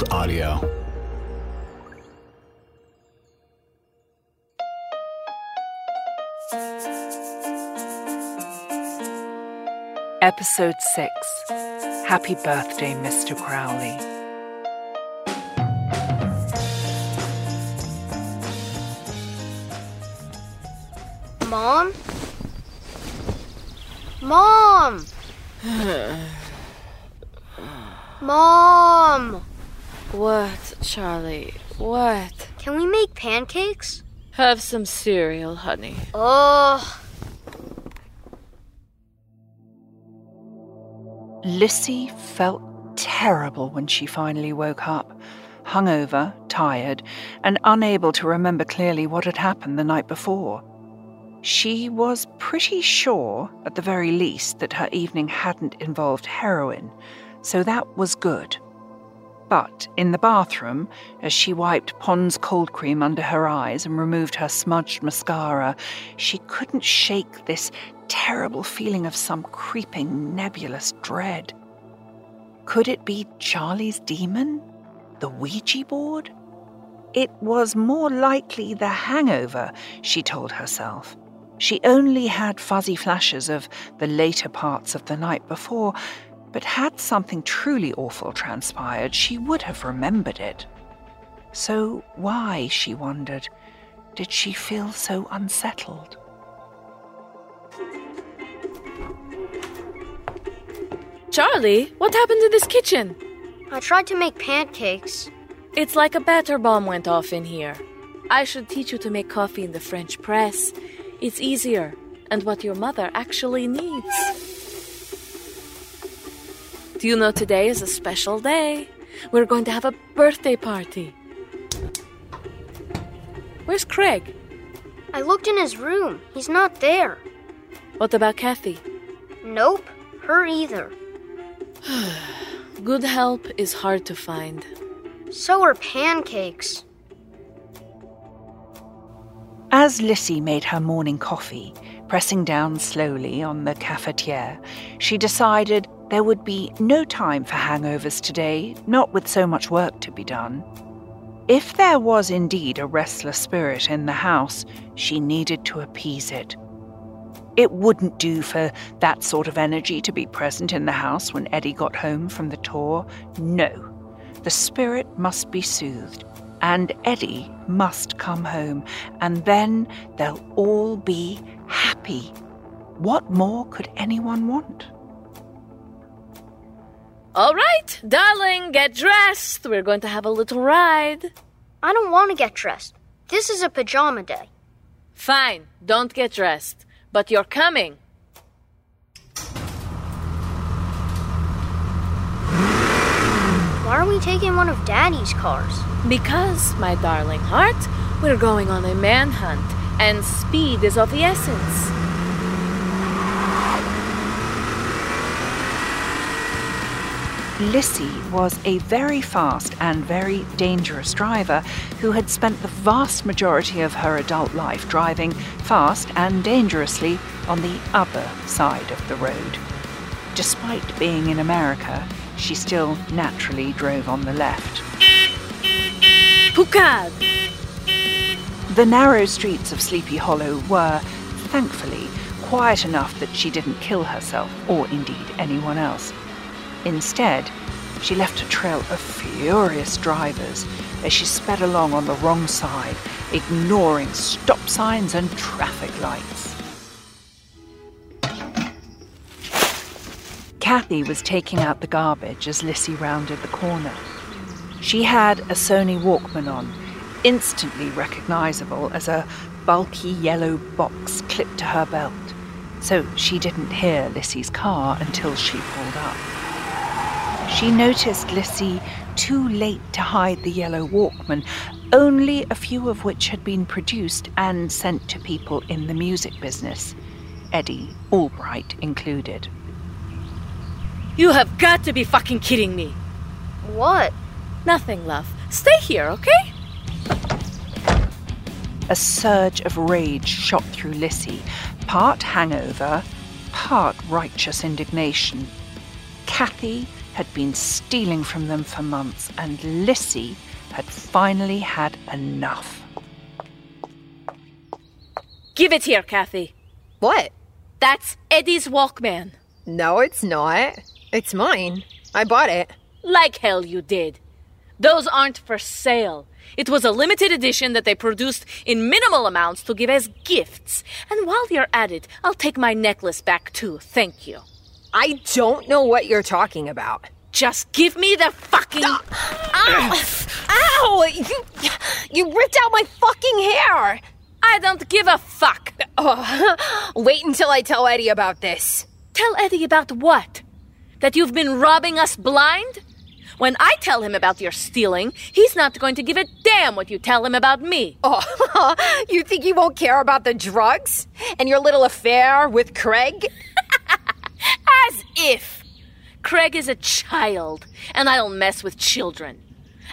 Gold Audio. Episode 6 Happy Birthday, Mr. Crowley. Mom? Mom! Mom! What, Charlie? What? Can we make pancakes? Have some cereal, honey. Oh, Lissy felt terrible when she finally woke up, hungover, tired, and unable to remember clearly what had happened the night before. She was pretty sure, at the very least, that her evening hadn't involved heroin, so that was good. But in the bathroom, as she wiped Pond's cold cream under her eyes and removed her smudged mascara, she couldn't shake this terrible feeling of some creeping, nebulous dread. Could it be Charlie's demon? The Ouija board? It was more likely the hangover, she told herself. She only had fuzzy flashes of the later parts of the night before, but had something truly awful transpired, she would have remembered it. So why, she wondered, did she feel so unsettled? Charlie, what happened to this kitchen? I tried to make pancakes. It's like a batter bomb went off in here. I should teach you to make coffee in the French press. It's easier, and what your mother actually needs. Do you know today is a special day? We're going to have a birthday party. Where's Craig? I looked in his room. He's not there. What about Kathy? Nope, her either. Good help is hard to find. So are pancakes. As Lissy made her morning coffee, pressing down slowly on the cafetiere, she decided there would be no time for hangovers today, not with so much work to be done. If there was indeed a restless spirit in the house, she needed to appease it. It wouldn't do for that sort of energy to be present in the house when Eddie got home from the tour. No. The spirit must be soothed, and Eddie must come home, and then they'll all be happy. What more could anyone want? All right, darling, get dressed. We're going to have a little ride. I don't want to get dressed. This is a pajama day. Fine, don't get dressed. But you're coming. Why are we taking one of Daddy's cars? Because, my darling heart, we're going on a manhunt, and speed is of the essence. Lissy was a very fast and very dangerous driver who had spent the vast majority of her adult life driving fast and dangerously on the other side of the road. Despite being in America, she still naturally drove on the left. Pukad! The narrow streets of Sleepy Hollow were, thankfully, quiet enough that she didn't kill herself or indeed anyone else. Instead, she left a trail of furious drivers as she sped along on the wrong side, ignoring stop signs and traffic lights. Kathy was taking out the garbage as Lissy rounded the corner. She had a Sony Walkman on, instantly recognizable as a bulky yellow box clipped to her belt, so she didn't hear Lissy's car until she pulled up. She noticed Lissy too late to hide the yellow Walkman, only a few of which had been produced and sent to people in the music business, Eddie Albright included. You have got to be fucking kidding me. What? Nothing, love. Stay here, okay? A surge of rage shot through Lissy, part hangover, part righteous indignation. Kathy had been stealing from them for months, and Lissy had finally had enough. Give it here, Kathy. What? That's Eddie's Walkman. No, it's not. It's mine. I bought it. Like hell you did. Those aren't for sale. It was a limited edition that they produced in minimal amounts to give as gifts. And while you're at it, I'll take my necklace back too. Thank you. I don't know what you're talking about. Just give me the fucking. Ah! Ow! Ow! You, you ripped out my fucking hair! I don't give a fuck. Oh, wait until I tell Eddie about this. Tell Eddie about what? That you've been robbing us blind? When I tell him about your stealing, he's not going to give a damn what you tell him about me. Oh, you think he won't care about the drugs? And your little affair with Craig? As if. Craig is a child, and I don't mess with children.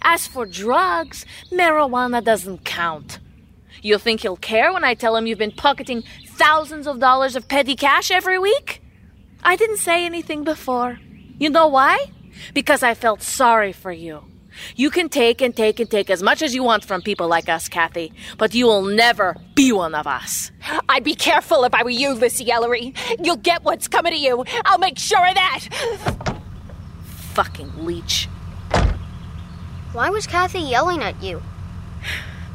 As for drugs, marijuana doesn't count. You think he'll care when I tell him you've been pocketing thousands of dollars of petty cash every week? I didn't say anything before. You know why? Because I felt sorry for you. You can take and take and take as much as you want from people like us, Kathy, but you will never be one of us. I'd be careful if I were you, Lissy Ellery. You'll get what's coming to you. I'll make sure of that. Fucking leech. Why was Kathy yelling at you?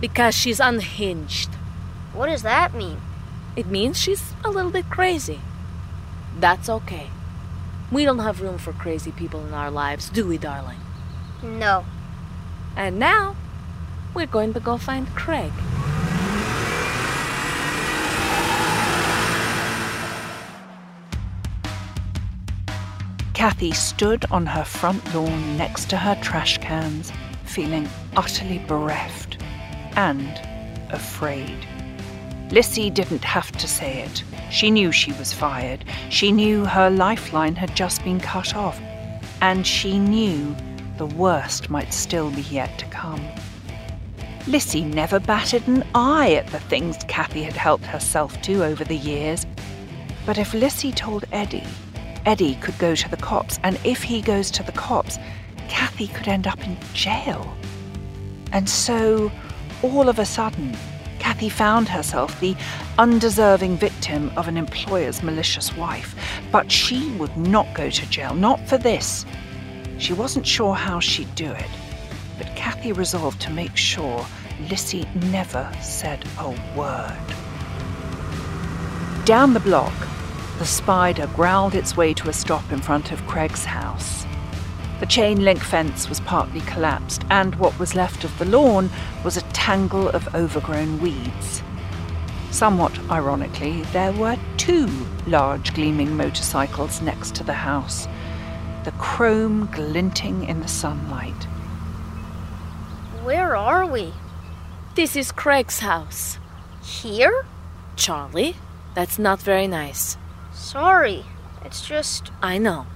Because she's unhinged. What does that mean? It means she's a little bit crazy. That's okay. We don't have room for crazy people in our lives, do we, darling? No. And now, we're going to go find Craig. Kathy stood on her front lawn next to her trash cans, feeling utterly bereft and afraid. Lissy didn't have to say it. She knew she was fired. She knew her lifeline had just been cut off. And she knew the worst might still be yet to come. Lissy never batted an eye at the things Kathy had helped herself to over the years. But if Lissy told Eddie, Eddie could go to the cops, and if he goes to the cops, Kathy could end up in jail. And so, all of a sudden, Kathy found herself the undeserving victim of an employer's malicious wife. But she would not go to jail, not for this. She wasn't sure how she'd do it, but Kathy resolved to make sure Lissy never said a word. Down the block, the spider growled its way to a stop in front of Craig's house. The chain link fence was partly collapsed, and what was left of the lawn was a tangle of overgrown weeds. Somewhat ironically, there were two large gleaming motorcycles next to the house, the chrome glinting in the sunlight. Where are we? This is Craig's house. Here? Charlie, that's not very nice. Sorry. It's just. I know.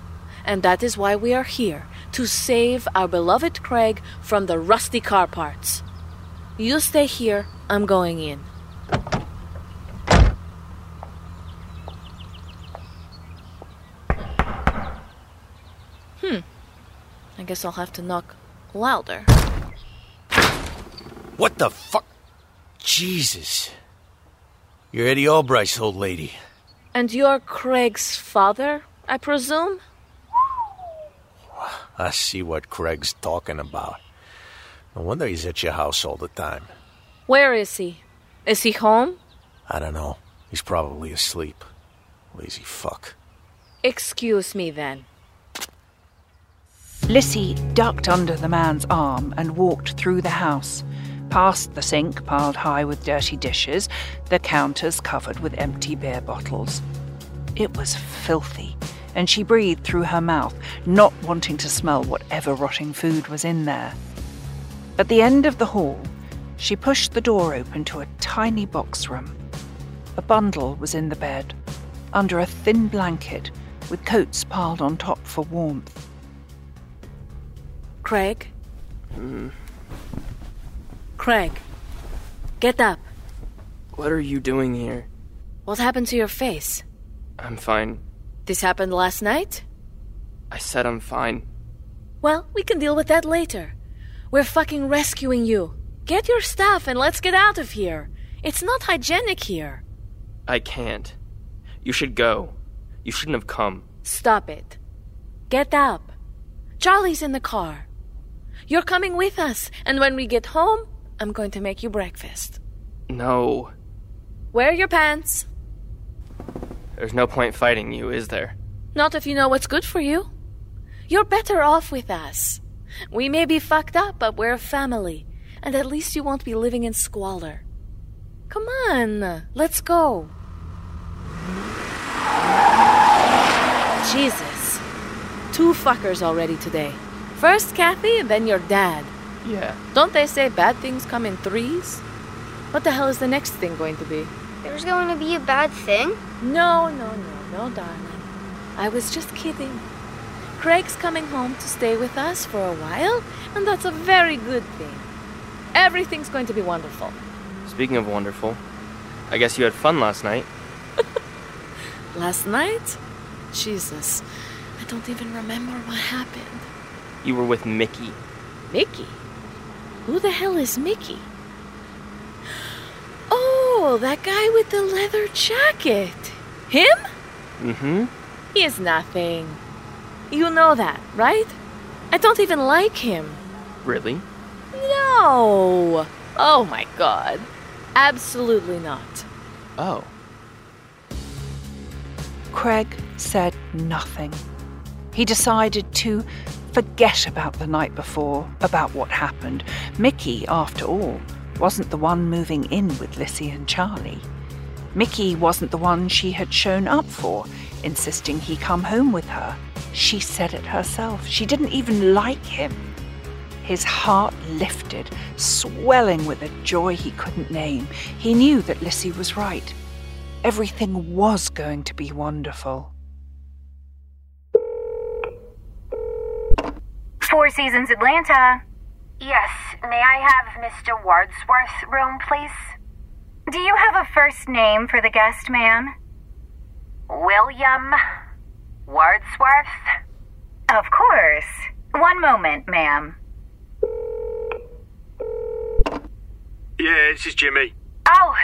And that is why we are here to save our beloved Craig from the rusty car parts. You stay here, I'm going in. Guess I'll have to knock louder. What the fuck? Jesus. You're Eddie Albright's old lady. And you're Craig's father, I presume? I see what Craig's talking about. No wonder he's at your house all the time. Where is he? Is he home? I don't know. He's probably asleep. Lazy fuck. Excuse me then. Lissy ducked under the man's arm and walked through the house, past the sink piled high with dirty dishes, the counters covered with empty beer bottles. It was filthy, and she breathed through her mouth, not wanting to smell whatever rotting food was in there. At the end of the hall, she pushed the door open to a tiny box room. A bundle was in the bed, under a thin blanket, with coats piled on top for warmth. Craig? Craig, get up. What are you doing here? What happened to your face? I'm fine. This happened last night? I said I'm fine. Well, we can deal with that later. We're fucking rescuing you. Get your stuff and let's get out of here. It's not hygienic here. I can't. You should go. You shouldn't have come. Stop it. Get up. Charlie's in the car. You're coming with us, and when we get home, I'm going to make you breakfast. No. Wear your pants. There's no point fighting you, is there? Not if you know what's good for you. You're better off with us. We may be fucked up, but we're a family, and at least you won't be living in squalor. Come on, let's go. Jesus. Two fuckers already today. First Kathy, and then your dad. Yeah. Don't they say bad things come in threes? What the hell is the next thing going to be? There's going to be a bad thing? No, no, no, no, darling. I was just kidding. Craig's coming home to stay with us for a while, and that's a very good thing. Everything's going to be wonderful. Speaking of wonderful, I guess you had fun last night. Last night? Jesus, I don't even remember what happened. You were with Mickey. Mickey? Who the hell is Mickey? Oh, that guy with the leather jacket. Him? Mm-hmm. He is nothing. You know that, right? I don't even like him. Really? No. Oh my god. Absolutely not. Oh. Craig said nothing. He decided to forget about the night before, about what happened. Mickey, after all, wasn't the one moving in with Lissy and Charlie. Mickey wasn't the one she had shown up for, insisting he come home with her. She said it herself. She didn't even like him. His heart lifted, swelling with a joy he couldn't name. He knew that Lissy was right. Everything was going to be wonderful. Four Seasons Atlanta. Yes, may I have Mr. Wordsworth's room, please? Do you have a first name for the guest, ma'am? William Wordsworth? Of course. One moment, ma'am. Yeah, this is Jimmy. Oh,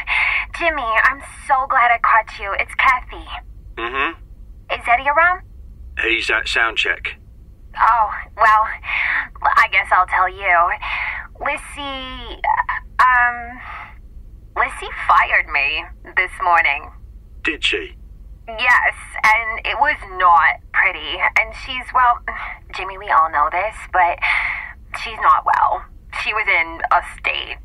Jimmy, I'm so glad I caught you. It's Kathy. Mm-hmm. Is Eddie around? He's at sound check. Oh, well, I guess I'll tell you. Lissy, um, Lissy fired me this morning. Did she? Yes, and it was not pretty. And she's, well, Jimmy, we all know this, but she's not well. She was in a state.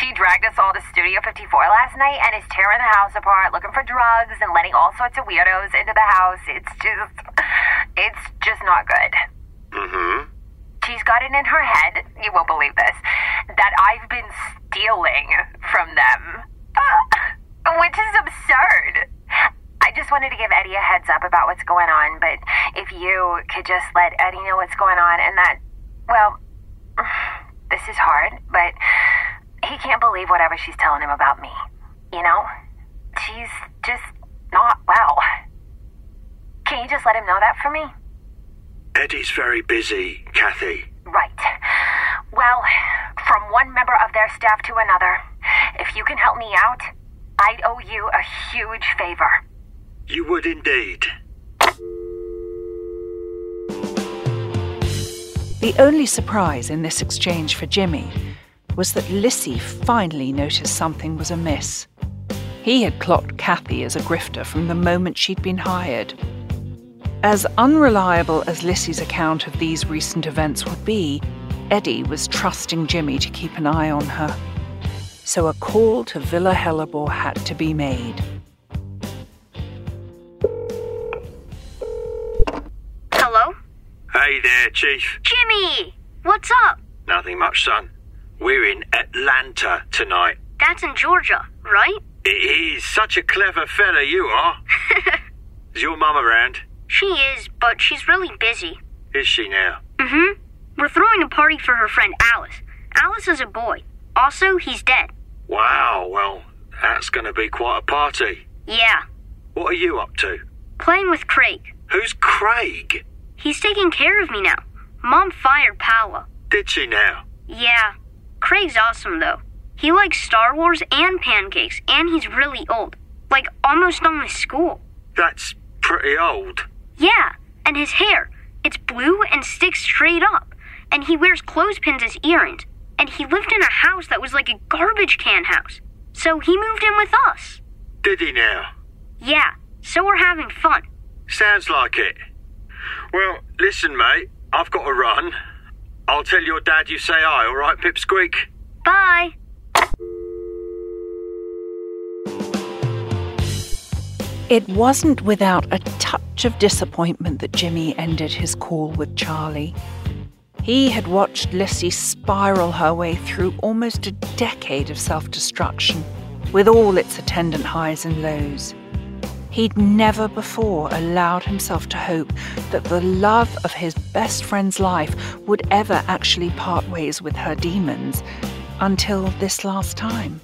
She dragged us all to Studio 54 last night and is tearing the house apart, looking for drugs and letting all sorts of weirdos into the house. It's just, it's just not good. Mm-hmm. She's got it in her head, you won't believe this, that I've been stealing from them. Which is absurd. I just wanted to give Eddie a heads up about what's going on, but if you could just let Eddie know what's going on and that, well, this is hard, but he can't believe whatever she's telling him about me. You know? She's just not well. Can you just let him know that for me? Eddie's very busy, Kathy. Right. Well, from one member of their staff to another, if you can help me out, I'd owe you a huge favor. You would indeed. The only surprise in this exchange for Jimmy was that Lissy finally noticed something was amiss. He had clocked Kathy as a grifter from the moment she'd been hired. As unreliable as Lissy's account of these recent events would be, Eddie was trusting Jimmy to keep an eye on her. So a call to Villa Hellebore had to be made. Hello? Hey there, Chief. Jimmy! What's up? Nothing much, son. We're in Atlanta tonight. That's in Georgia, right? It is such a clever fella you are. is your mum around? She is, but she's really busy. Is she now? Mm-hmm. We're throwing a party for her friend Alice. Alice is a boy. Also, he's dead. Wow, well, that's to be quite a party. Yeah. What are you up to? Playing with Craig. Who's Craig? He's taking care of me now. Mom fired Paula. Did she now? Yeah. Craig's awesome, though. He likes Star Wars and pancakes, and he's really old. Like, almost on with school. That's pretty old. Yeah, and his hair. It's blue and sticks straight up. And he wears clothespins as earrings. And he lived in a house that was like a garbage can house. So he moved in with us. Did he now? Yeah, so we're having fun. Sounds like it. Well, listen, mate, I've got to run. I'll tell your dad you say hi, all right, Pipsqueak? Bye. It wasn't without a touch of disappointment that Jimmy ended his call with Charlie. He had watched Lissy spiral her way through almost a decade of self destruction, with all its attendant highs and lows. He'd never before allowed himself to hope that the love of his best friend's life would ever actually part ways with her demons until this last time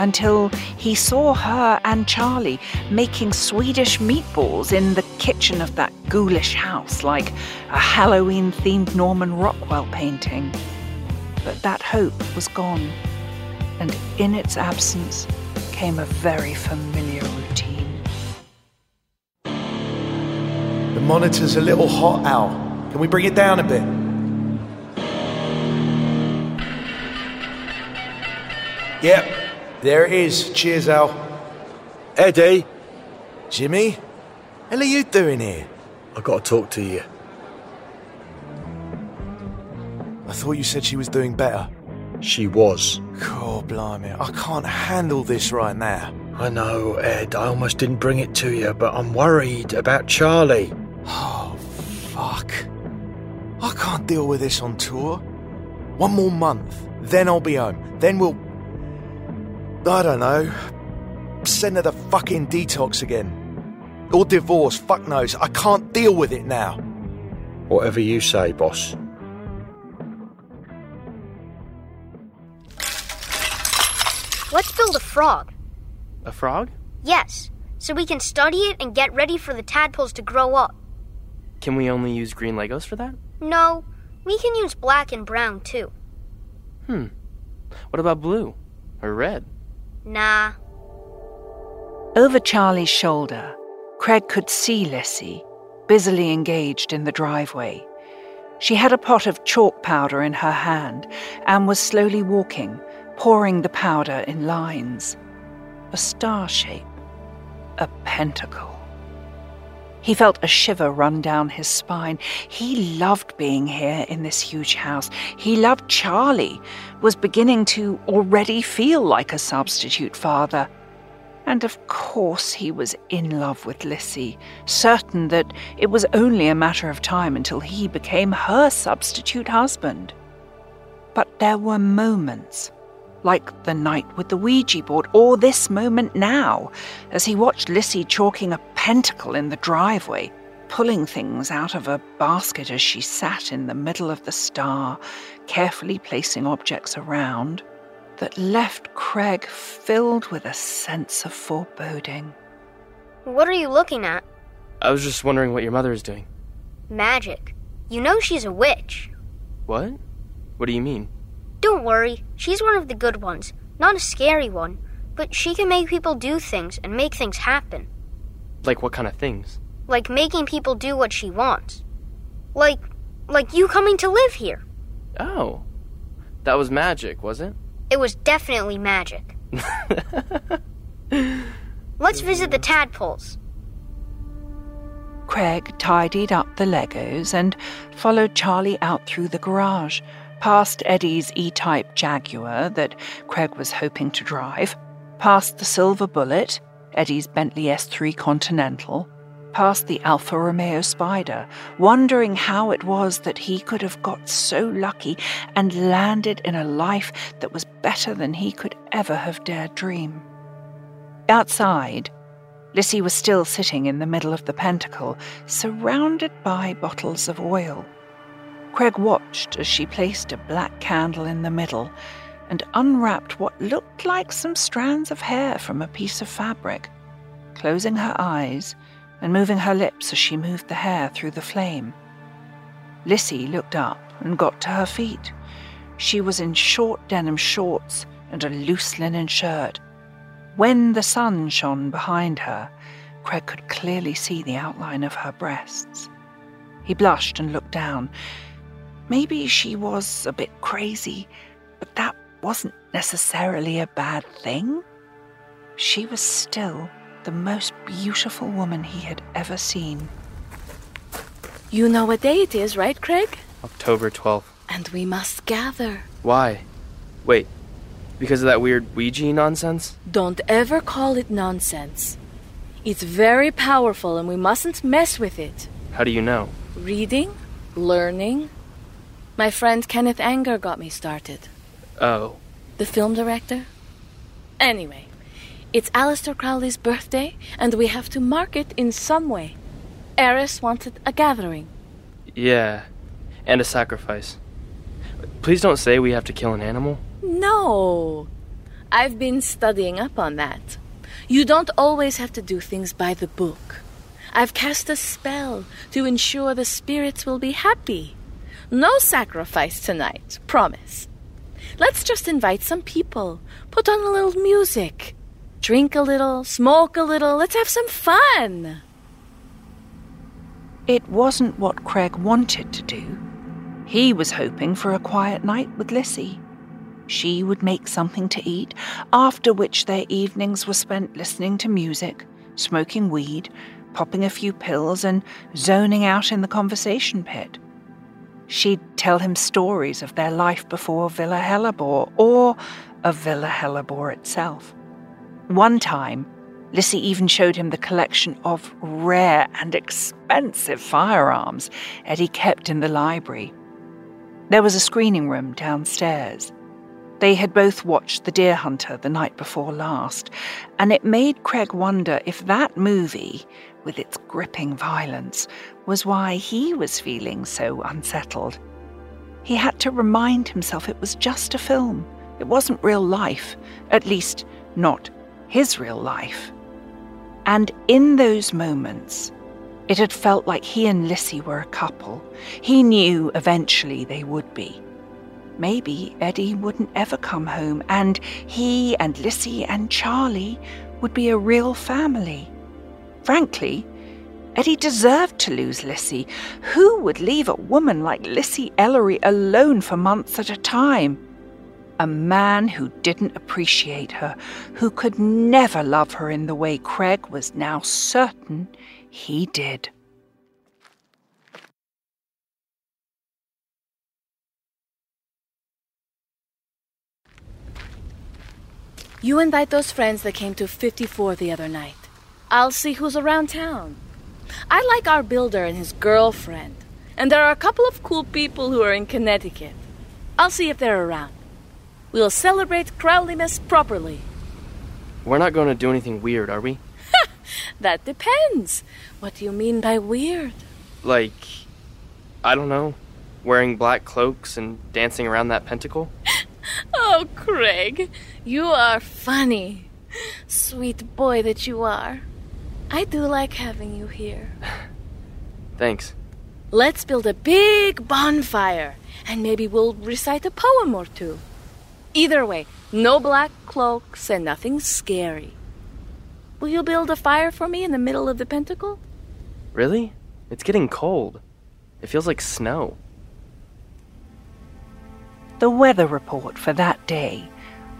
until he saw her and Charlie making Swedish meatballs in the kitchen of that ghoulish house, like a Halloween themed Norman Rockwell painting. But that hope was gone, and in its absence came a very familiar routine. The monitor's a little hot, Al. Can we bring it down a bit? Yep, there it is. Cheers, Al. Eddie, Jimmy? Hell are you doing here? i got to talk to you. I thought you said she was doing better. She was. God blimey, I can't handle this right now. I know, Ed, I almost didn't bring it to you, but I'm worried about Charlie. Oh, fuck. I can't deal with this on tour. One more month, then I'll be home. Then we'll. I don't know. Send her the fucking detox again. Or divorce, fuck knows. I can't deal with it now. Whatever you say, boss. Let's build a frog. A frog? Yes, so we can study it and get ready for the tadpoles to grow up. Can we only use green Legos for that? No, we can use black and brown too. Hmm. What about blue? Or red? Nah. Over Charlie's shoulder, Craig could see Lissy, busily engaged in the driveway. She had a pot of chalk powder in her hand and was slowly walking, pouring the powder in lines. A star shape. A pentacle. He felt a shiver run down his spine. He loved being here in this huge house. He loved Charlie, was beginning to already feel like a substitute father. And of course, he was in love with Lissy, certain that it was only a matter of time until he became her substitute husband. But there were moments like the night with the Ouija board, or this moment now, as he watched Lissy chalking a pentacle in the driveway, pulling things out of a basket as she sat in the middle of the star, carefully placing objects around, that left Craig filled with a sense of foreboding. What are you looking at? I was just wondering what your mother is doing. Magic. You know she's a witch. What? What do you mean? Don't worry, she's one of the good ones. Not a scary one, but she can make people do things and make things happen. Like what kind of things? Like making people do what she wants. Like like you coming to live here. Oh. That was magic, was it? It was definitely magic. Let's visit the tadpoles. Craig tidied up the Legos and followed Charlie out through the garage, past Eddie's E Type Jaguar that Craig was hoping to drive, past the Silver Bullet, Eddie's Bentley S3 Continental, past the Alfa Romeo Spider, wondering how it was that he could have got so lucky and landed in a life that was better than he could ever have dared dream. Outside, Lissy was still sitting in the middle of the pentacle, surrounded by bottles of oil. Craig watched as she placed a black candle in the middle and unwrapped what looked like some strands of hair from a piece of fabric, closing her eyes and moving her lips as she moved the hair through the flame. Lissy looked up and got to her feet. She was in short denim shorts and a loose linen shirt. When the sun shone behind her, Craig could clearly see the outline of her breasts. He blushed and looked down. Maybe she was a bit crazy, but that wasn't necessarily a bad thing. She was still the most beautiful woman he had ever seen. You know what day it is, right, Craig? October 12th. And we must gather. Why? Wait, because of that weird Ouija nonsense? Don't ever call it nonsense. It's very powerful and we mustn't mess with it. How do you know? Reading, learning. My friend Kenneth Anger got me started. Oh. The film director? Anyway, it's Aleister Crowley's birthday and we have to mark it in some way. Eris wanted a gathering. Yeah, and a sacrifice. Please don't say we have to kill an animal. No. I've been studying up on that. You don't always have to do things by the book. I've cast a spell to ensure the spirits will be happy. No sacrifice tonight, promise. Let's just invite some people, put on a little music, drink a little, smoke a little, let's have some fun. It wasn't what Craig wanted to do. He was hoping for a quiet night with Lissy. She would make something to eat, after which their evenings were spent listening to music, smoking weed, popping a few pills, and zoning out in the conversation pit. She'd tell him stories of their life before Villa Hellebore or of Villa Hellebore itself. One time, Lissy even showed him the collection of rare and expensive firearms Eddie kept in the library. There was a screening room downstairs. They had both watched The Deer Hunter the night before last, and it made Craig wonder if that movie, with its gripping violence, was why he was feeling so unsettled. He had to remind himself it was just a film. It wasn't real life, at least, not his real life. And in those moments, it had felt like he and Lissy were a couple. He knew eventually they would be. Maybe Eddie wouldn't ever come home, and he and Lissy and Charlie would be a real family. Frankly, Eddie deserved to lose Lissy. Who would leave a woman like Lissy Ellery alone for months at a time? A man who didn't appreciate her, who could never love her in the way Craig was now certain he did. You invite those friends that came to 54 the other night. I'll see who's around town. I like our builder and his girlfriend. And there are a couple of cool people who are in Connecticut. I'll see if they're around. We'll celebrate Crowleyness properly. We're not going to do anything weird, are we? that depends. What do you mean by weird? Like, I don't know, wearing black cloaks and dancing around that pentacle? Oh, Craig, you are funny. Sweet boy that you are. I do like having you here. Thanks. Let's build a big bonfire, and maybe we'll recite a poem or two. Either way, no black cloaks and nothing scary. Will you build a fire for me in the middle of the pentacle? Really? It's getting cold. It feels like snow. The weather report for that day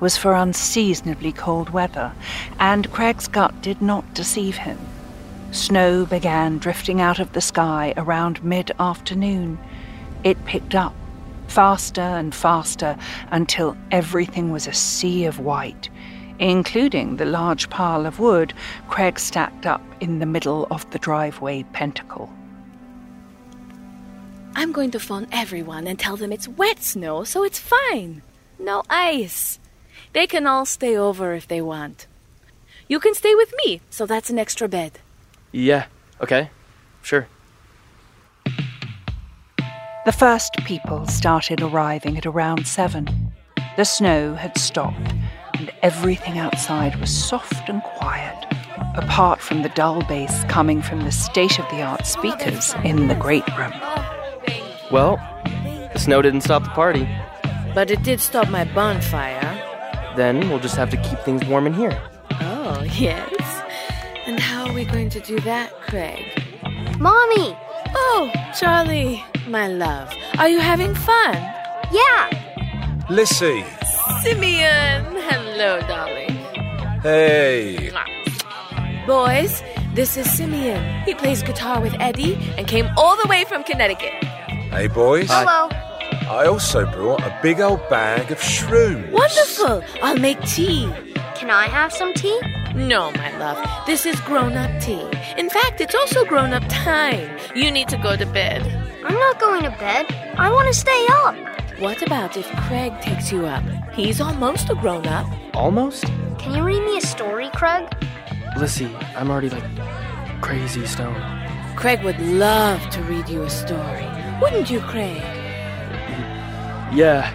was for unseasonably cold weather, and Craig's gut did not deceive him. Snow began drifting out of the sky around mid afternoon. It picked up faster and faster until everything was a sea of white, including the large pile of wood Craig stacked up in the middle of the driveway pentacle. I'm going to phone everyone and tell them it's wet snow, so it's fine. No ice. They can all stay over if they want. You can stay with me, so that's an extra bed. Yeah, okay, sure. The first people started arriving at around seven. The snow had stopped, and everything outside was soft and quiet, apart from the dull bass coming from the state of the art speakers in the great room. Well, the snow didn't stop the party. But it did stop my bonfire. Then we'll just have to keep things warm in here. Oh, yes. And how are we going to do that, Craig? Mommy! Oh, Charlie, my love. Are you having fun? Yeah! Lissy. Simeon! Hello, darling. Hey. Boys, this is Simeon. He plays guitar with Eddie and came all the way from Connecticut. Hey, boys. Hello. I also brought a big old bag of shrooms. Wonderful! I'll make tea. Can I have some tea? No, my love. This is grown up tea. In fact, it's also grown up time. You need to go to bed. I'm not going to bed. I want to stay up. What about if Craig takes you up? He's almost a grown up. Almost? Can you read me a story, Craig? Lissy, I'm already like crazy stoned. Craig would love to read you a story. Wouldn't you, Craig? Yeah,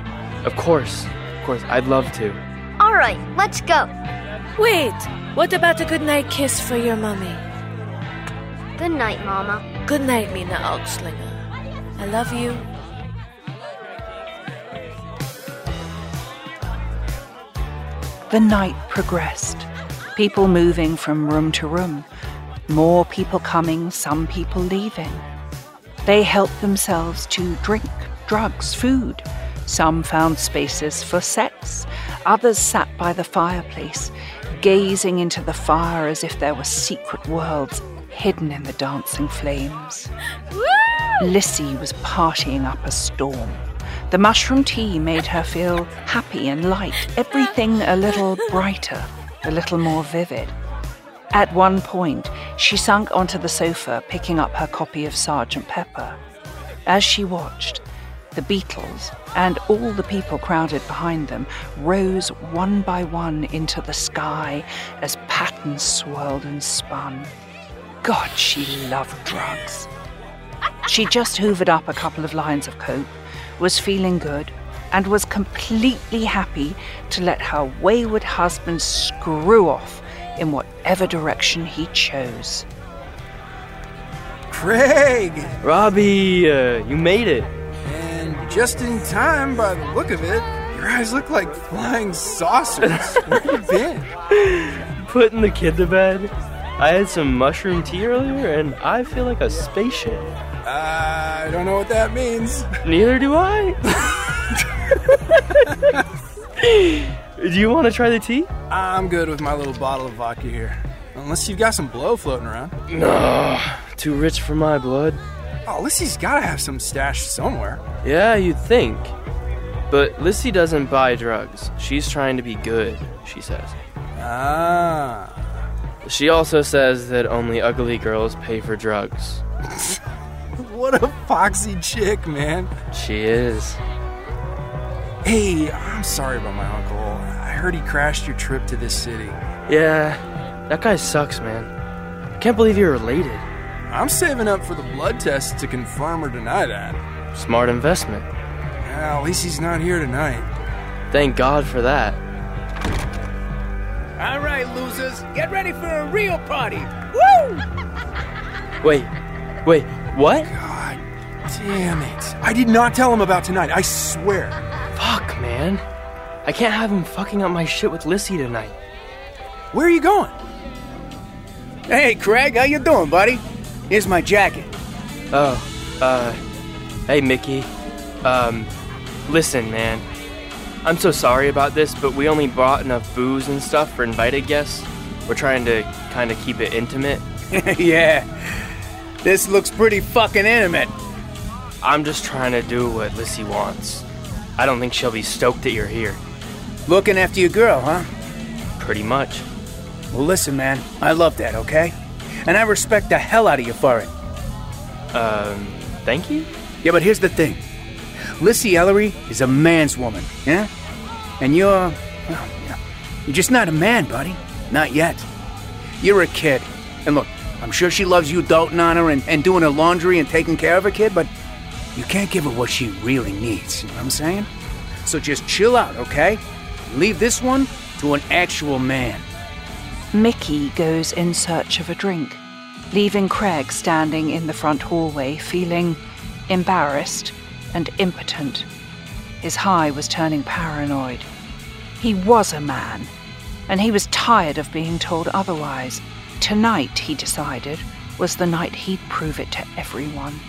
of course. Of course, I'd love to. All right, let's go. Wait, what about a goodnight kiss for your mummy? Good night, Mama. Good night, Mina Augslinger. I love you. The night progressed, people moving from room to room, more people coming, some people leaving. They helped themselves to drink, drugs, food. Some found spaces for sex. Others sat by the fireplace, gazing into the fire as if there were secret worlds hidden in the dancing flames. Lissy was partying up a storm. The mushroom tea made her feel happy and light, everything a little brighter, a little more vivid. At one point, she sunk onto the sofa, picking up her copy of Sergeant Pepper. As she watched, the Beatles and all the people crowded behind them rose one by one into the sky as patterns swirled and spun. God, she loved drugs. She just hoovered up a couple of lines of coke, was feeling good, and was completely happy to let her wayward husband screw off in whatever direction he chose. Craig! Robbie, uh, you made it. And just in time by the look of it, your eyes look like flying saucers. Where you been? Putting the kid to bed. I had some mushroom tea earlier, and I feel like a spaceship. I don't know what that means. Neither do I. do you want to try the tea? I'm good with my little bottle of vodka here. Unless you've got some blow floating around. No, too rich for my blood. Oh, Lissy's gotta have some stash somewhere. Yeah, you'd think. But Lissy doesn't buy drugs. She's trying to be good, she says. Ah. She also says that only ugly girls pay for drugs. What a foxy chick, man. She is. Hey, I'm sorry about my uncle. I heard he crashed your trip to this city. Yeah, that guy sucks, man. I Can't believe you're related. I'm saving up for the blood test to confirm or deny that. Smart investment. Well, at least he's not here tonight. Thank God for that. All right, losers, get ready for a real party. Woo! Wait, wait, what? God damn it. I did not tell him about tonight, I swear. Fuck, man. I can't have him fucking up my shit with Lissy tonight. Where are you going? Hey, Craig, how you doing, buddy? Here's my jacket. Oh, uh, hey, Mickey. Um, listen, man. I'm so sorry about this, but we only brought enough booze and stuff for invited guests. We're trying to kind of keep it intimate. yeah. This looks pretty fucking intimate. I'm just trying to do what Lissy wants. I don't think she'll be stoked that you're here. Looking after your girl, huh? Pretty much. Well, listen, man. I love that, okay? And I respect the hell out of you for it. Um, thank you? Yeah, but here's the thing Lissy Ellery is a man's woman, yeah? And you're. Well, you're just not a man, buddy. Not yet. You're a kid. And look, I'm sure she loves you doting on her and, and doing her laundry and taking care of her kid, but you can't give her what she really needs. You know what I'm saying? So just chill out, okay? Leave this one to an actual man. Mickey goes in search of a drink, leaving Craig standing in the front hallway feeling embarrassed and impotent. His high was turning paranoid. He was a man, and he was tired of being told otherwise. Tonight, he decided, was the night he'd prove it to everyone,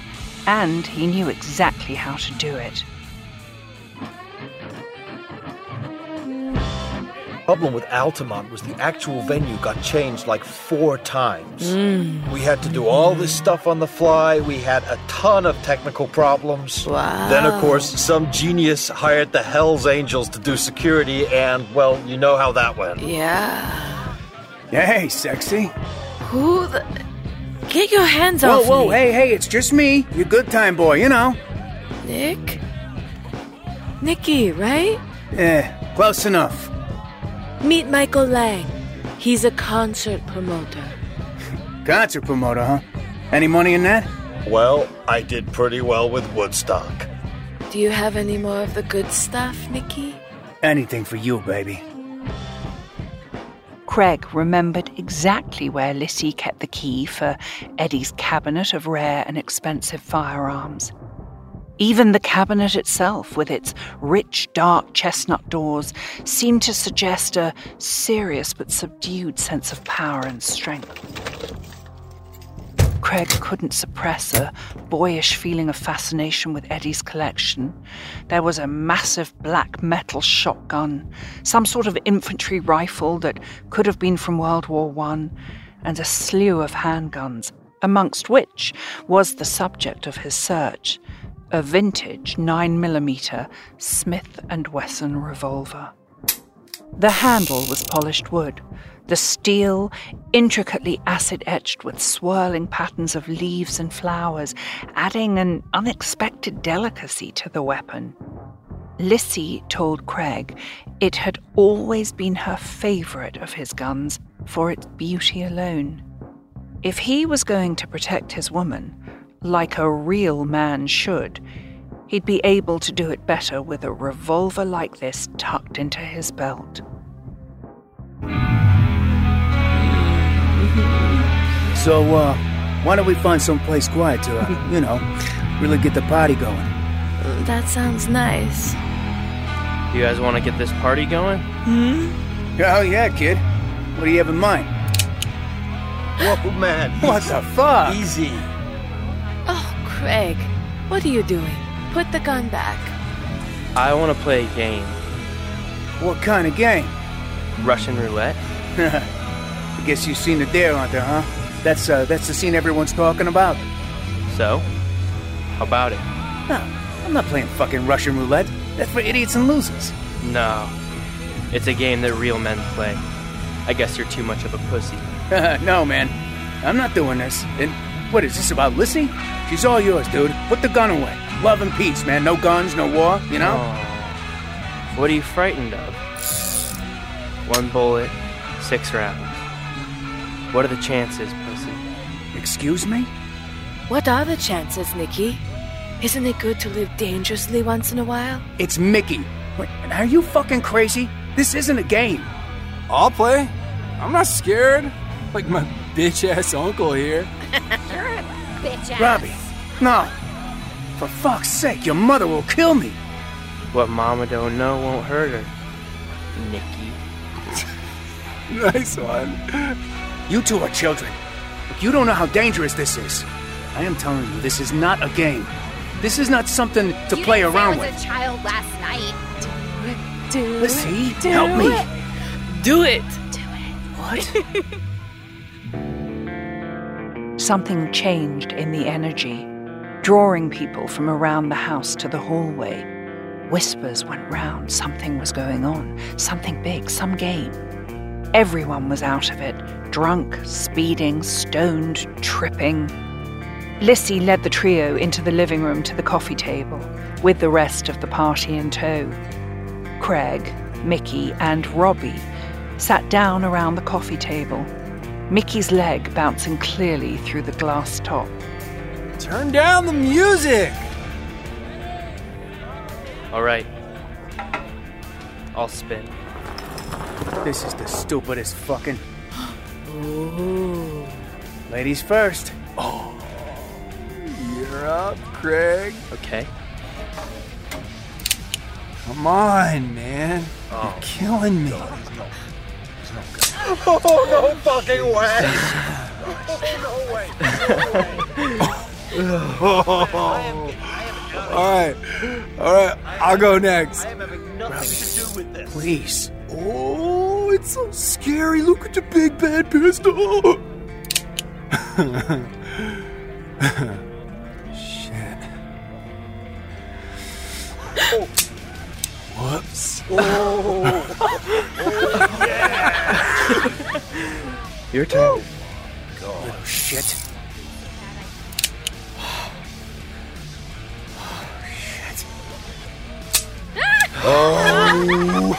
and he knew exactly how to do it. Problem with Altamont was the actual venue got changed like four times. Mm. We had to do all this stuff on the fly. We had a ton of technical problems. Wow. Then, of course, some genius hired the Hells Angels to do security, and, well, you know how that went. Yeah. Hey, sexy. Who the. Get your hands Whoa, off whoa, me. hey, hey, it's just me, your good time boy, you know. Nick? Nicky, right? Yeah, close enough. Meet Michael Lang. He's a concert promoter. Concert promoter, huh? Any money in that? Well, I did pretty well with Woodstock. Do you have any more of the good stuff, Nicky? Anything for you, baby. Craig remembered exactly where Lissy kept the key for Eddie's cabinet of rare and expensive firearms. Even the cabinet itself, with its rich, dark chestnut doors, seemed to suggest a serious but subdued sense of power and strength. Craig couldn't suppress a boyish feeling of fascination with Eddie's collection. There was a massive black metal shotgun, some sort of infantry rifle that could have been from World War One, and a slew of handguns, amongst which was the subject of his search a vintage 9mm Smith & Wesson revolver. The handle was polished wood, the steel intricately acid etched with swirling patterns of leaves and flowers, adding an unexpected delicacy to the weapon. Lissy told Craig it had always been her favorite of his guns for its beauty alone. If he was going to protect his woman, like a real man should, he'd be able to do it better with a revolver like this tucked into his belt. So, uh, why don't we find some place quiet to, uh, you know, really get the party going? That sounds nice. You guys want to get this party going? Hmm? Oh, yeah, kid. What do you have in mind? Whoa, man. What the fuck? Easy. Craig, what are you doing? Put the gun back. I want to play a game. What kind of game? Russian roulette? I guess you've seen the Deer Hunter, huh? That's, uh, that's the scene everyone's talking about. So? How about it? No, I'm not playing fucking Russian roulette. That's for idiots and losers. No. It's a game that real men play. I guess you're too much of a pussy. no, man. I'm not doing this. And what is this about Lissy? She's all yours, dude. Put the gun away. Love and peace, man. No guns, no war, you know? Oh. What are you frightened of? One bullet, six rounds. What are the chances, pussy? Excuse me? What are the chances, Nicky? Isn't it good to live dangerously once in a while? It's Mickey. Wait, are you fucking crazy? This isn't a game. I'll play. I'm not scared. Like my bitch ass uncle here. You're a bitch ass. Robbie, no. For fuck's sake, your mother will kill me. What mama don't know won't hurt her. Nicky. nice one. You two are children. Look, you don't know how dangerous this is. I am telling you, this is not a game. This is not something to you play didn't around with. I with. was a child last night. Do Lissy, Do help me. Do it. Do it. What? Something changed in the energy, drawing people from around the house to the hallway. Whispers went round something was going on, something big, some game. Everyone was out of it, drunk, speeding, stoned, tripping. Lissy led the trio into the living room to the coffee table, with the rest of the party in tow. Craig, Mickey, and Robbie sat down around the coffee table, Mickey's leg bouncing clearly through the glass top. Turn down the music. All right. I'll spin. this is the stupidest fucking. Ooh. Ladies first. Oh. You're up, Craig. Okay. Come on, man. You're oh. killing me. Oh, no fucking way! No way! All right, all right. I'll go next. I am having nothing Robbie, to do with this. Please. Oh, it's so scary. Look at the big bad pistol. Shit. Oh. Whoops. Oh Your turn. Little oh, shit. Oh.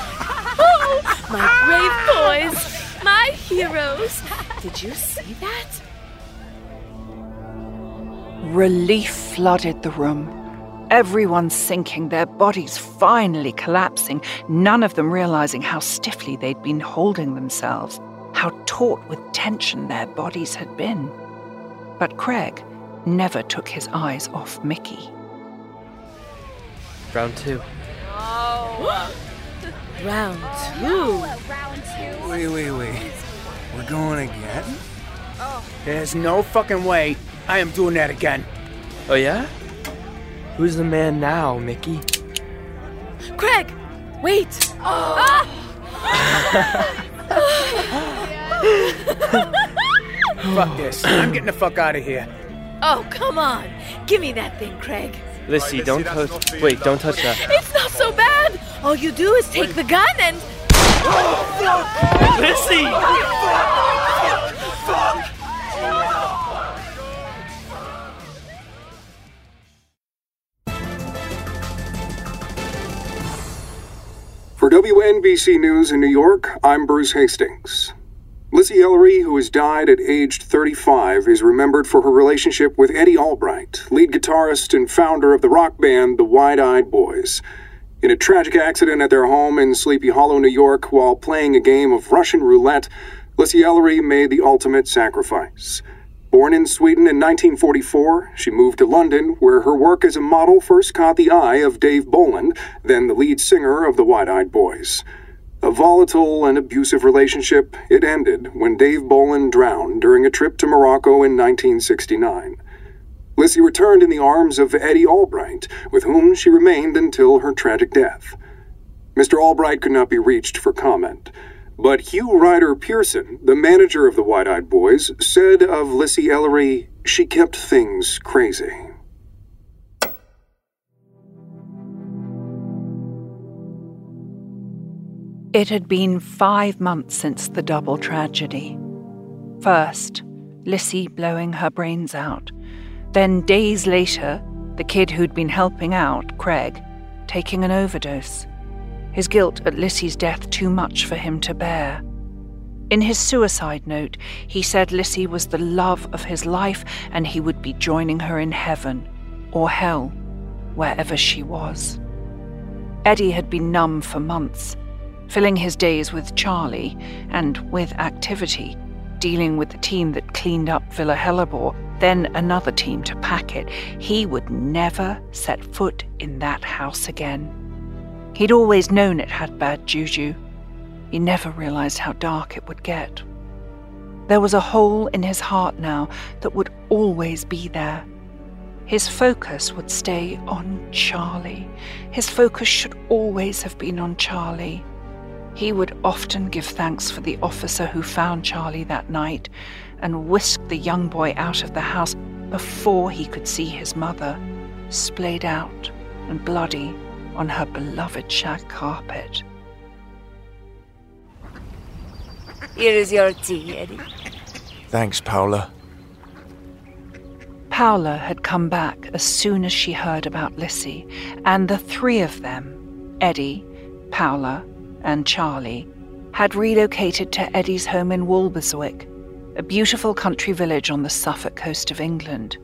oh. My brave boys, my heroes. Did you see that? Relief flooded the room. Everyone sinking, their bodies finally collapsing, none of them realizing how stiffly they'd been holding themselves, how taut with tension their bodies had been. But Craig never took his eyes off Mickey. Round two. Oh. Round two. Wait, wait, wait. We're going again? There's no fucking way I am doing that again. Oh yeah? Who's the man now, Mickey? Craig, wait. Oh! Fuck this. I'm getting the fuck out of here. Oh, come on. Give me that thing, Craig. Lissy, don't touch. Wait, don't touch that. It's not so bad. All you do is take the gun and. Oh, fuck! Lissy! For WNBC News in New York, I'm Bruce Hastings. Lizzie Ellery, who has died at aged 35, is remembered for her relationship with Eddie Albright, lead guitarist and founder of the rock band The Wide Eyed Boys. In a tragic accident at their home in Sleepy Hollow, New York, while playing a game of Russian roulette, Lizzie Ellery made the ultimate sacrifice. Born in Sweden in 1944, she moved to London, where her work as a model first caught the eye of Dave Boland, then the lead singer of the Wide Eyed Boys. A volatile and abusive relationship, it ended when Dave Boland drowned during a trip to Morocco in 1969. Lissy returned in the arms of Eddie Albright, with whom she remained until her tragic death. Mr. Albright could not be reached for comment, but Hugh Ryder Pearson, the manager of the Wide Eyed Boys, said of Lissy Ellery, she kept things crazy. It had been five months since the double tragedy. First, Lissy blowing her brains out. Then, days later, the kid who'd been helping out, Craig, taking an overdose. His guilt at Lissy's death too much for him to bear. In his suicide note, he said Lissy was the love of his life and he would be joining her in heaven or hell, wherever she was. Eddie had been numb for months, filling his days with Charlie and with activity, dealing with the team that cleaned up Villa Hellebore, then another team to pack it. He would never set foot in that house again. He'd always known it had bad juju. He never realized how dark it would get. There was a hole in his heart now that would always be there. His focus would stay on Charlie. His focus should always have been on Charlie. He would often give thanks for the officer who found Charlie that night and whisked the young boy out of the house before he could see his mother, splayed out and bloody on her beloved shag carpet. Here is your tea, Eddie. Thanks, Paula. Paula had come back as soon as she heard about Lissy, and the three of them, Eddie, Paula, and Charlie, had relocated to Eddie's home in Walberswick, a beautiful country village on the Suffolk coast of England.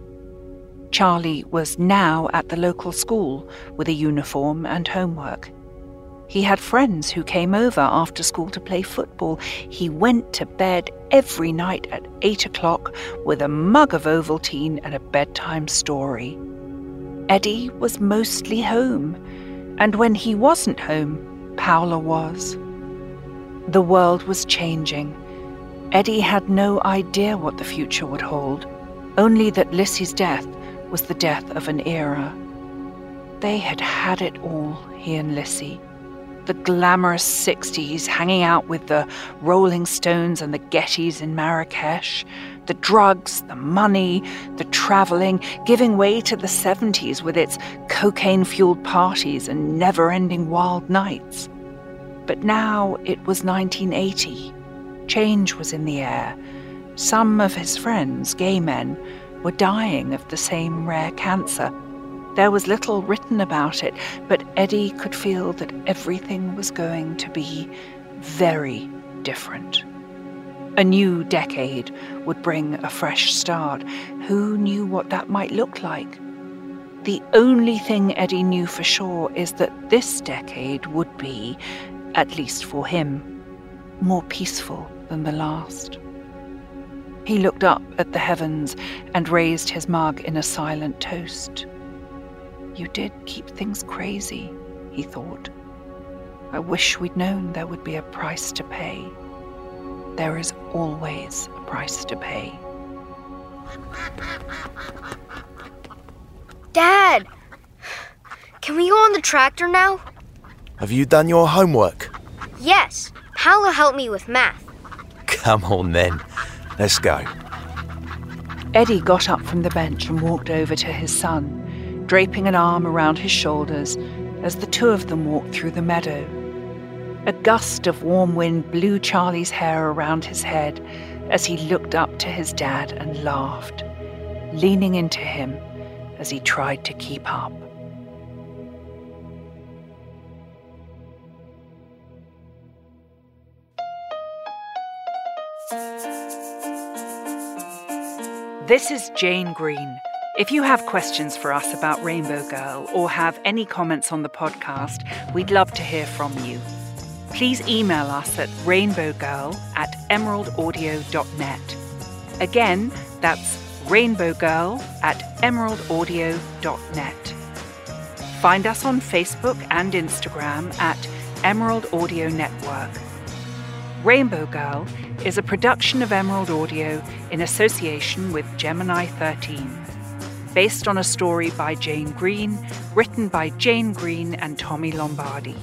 Charlie was now at the local school with a uniform and homework. He had friends who came over after school to play football. He went to bed every night at eight o'clock with a mug of Ovaltine and a bedtime story. Eddie was mostly home, And when he wasn't home, Paola was. The world was changing. Eddie had no idea what the future would hold, only that Lissy's death was the death of an era. They had had it all, he and Lissy the glamorous 60s, hanging out with the Rolling Stones and the Gettys in Marrakesh, the drugs, the money, the traveling, giving way to the 70s with its cocaine fueled parties and never ending wild nights. But now it was 1980. Change was in the air. Some of his friends, gay men, were dying of the same rare cancer there was little written about it, but Eddie could feel that everything was going to be very different. A new decade would bring a fresh start. Who knew what that might look like? The only thing Eddie knew for sure is that this decade would be, at least for him, more peaceful than the last. He looked up at the heavens and raised his mug in a silent toast. You did keep things crazy, he thought. I wish we'd known there would be a price to pay. There is always a price to pay. Dad! Can we go on the tractor now? Have you done your homework? Yes. Paola helped me with math. Come on then. Let's go. Eddie got up from the bench and walked over to his son draping an arm around his shoulders as the two of them walked through the meadow. A gust of warm wind blew Charlie's hair around his head as he looked up to his dad and laughed, leaning into him as he tried to keep up. This is Jane Green if you have questions for us about Rainbow Girl or have any comments on the podcast, we'd love to hear from you. Please email us at rainbowgirl at emeraldaudio.net. Again, that's rainbowgirl at emeraldaudio.net. Find us on Facebook and Instagram at Emerald Audio Network. Rainbow Girl is a production of Emerald Audio in association with Gemini 13 based on a story by Jane Green, written by Jane Green and Tommy Lombardi.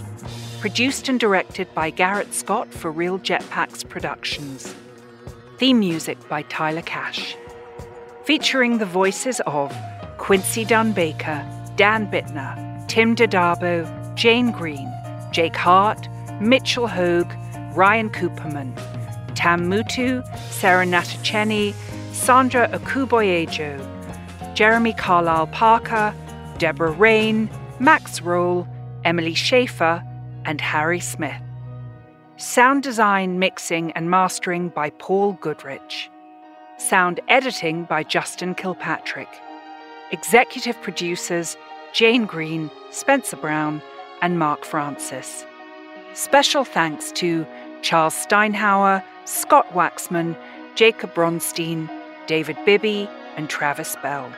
Produced and directed by Garrett Scott for Real Jetpacks Productions. Theme music by Tyler Cash. Featuring the voices of Quincy Dunn Baker, Dan Bittner, Tim Dadabo, Jane Green, Jake Hart, Mitchell Hogue, Ryan Cooperman, Tam Mutu, Sarah Natochenny, Sandra Okuboyejo, Jeremy Carlisle Parker, Deborah Rain, Max Roll, Emily Schaefer, and Harry Smith. Sound design, mixing, and mastering by Paul Goodrich. Sound editing by Justin Kilpatrick. Executive producers Jane Green, Spencer Brown, and Mark Francis. Special thanks to Charles Steinhauer, Scott Waxman, Jacob Bronstein, David Bibby, and Travis Bell.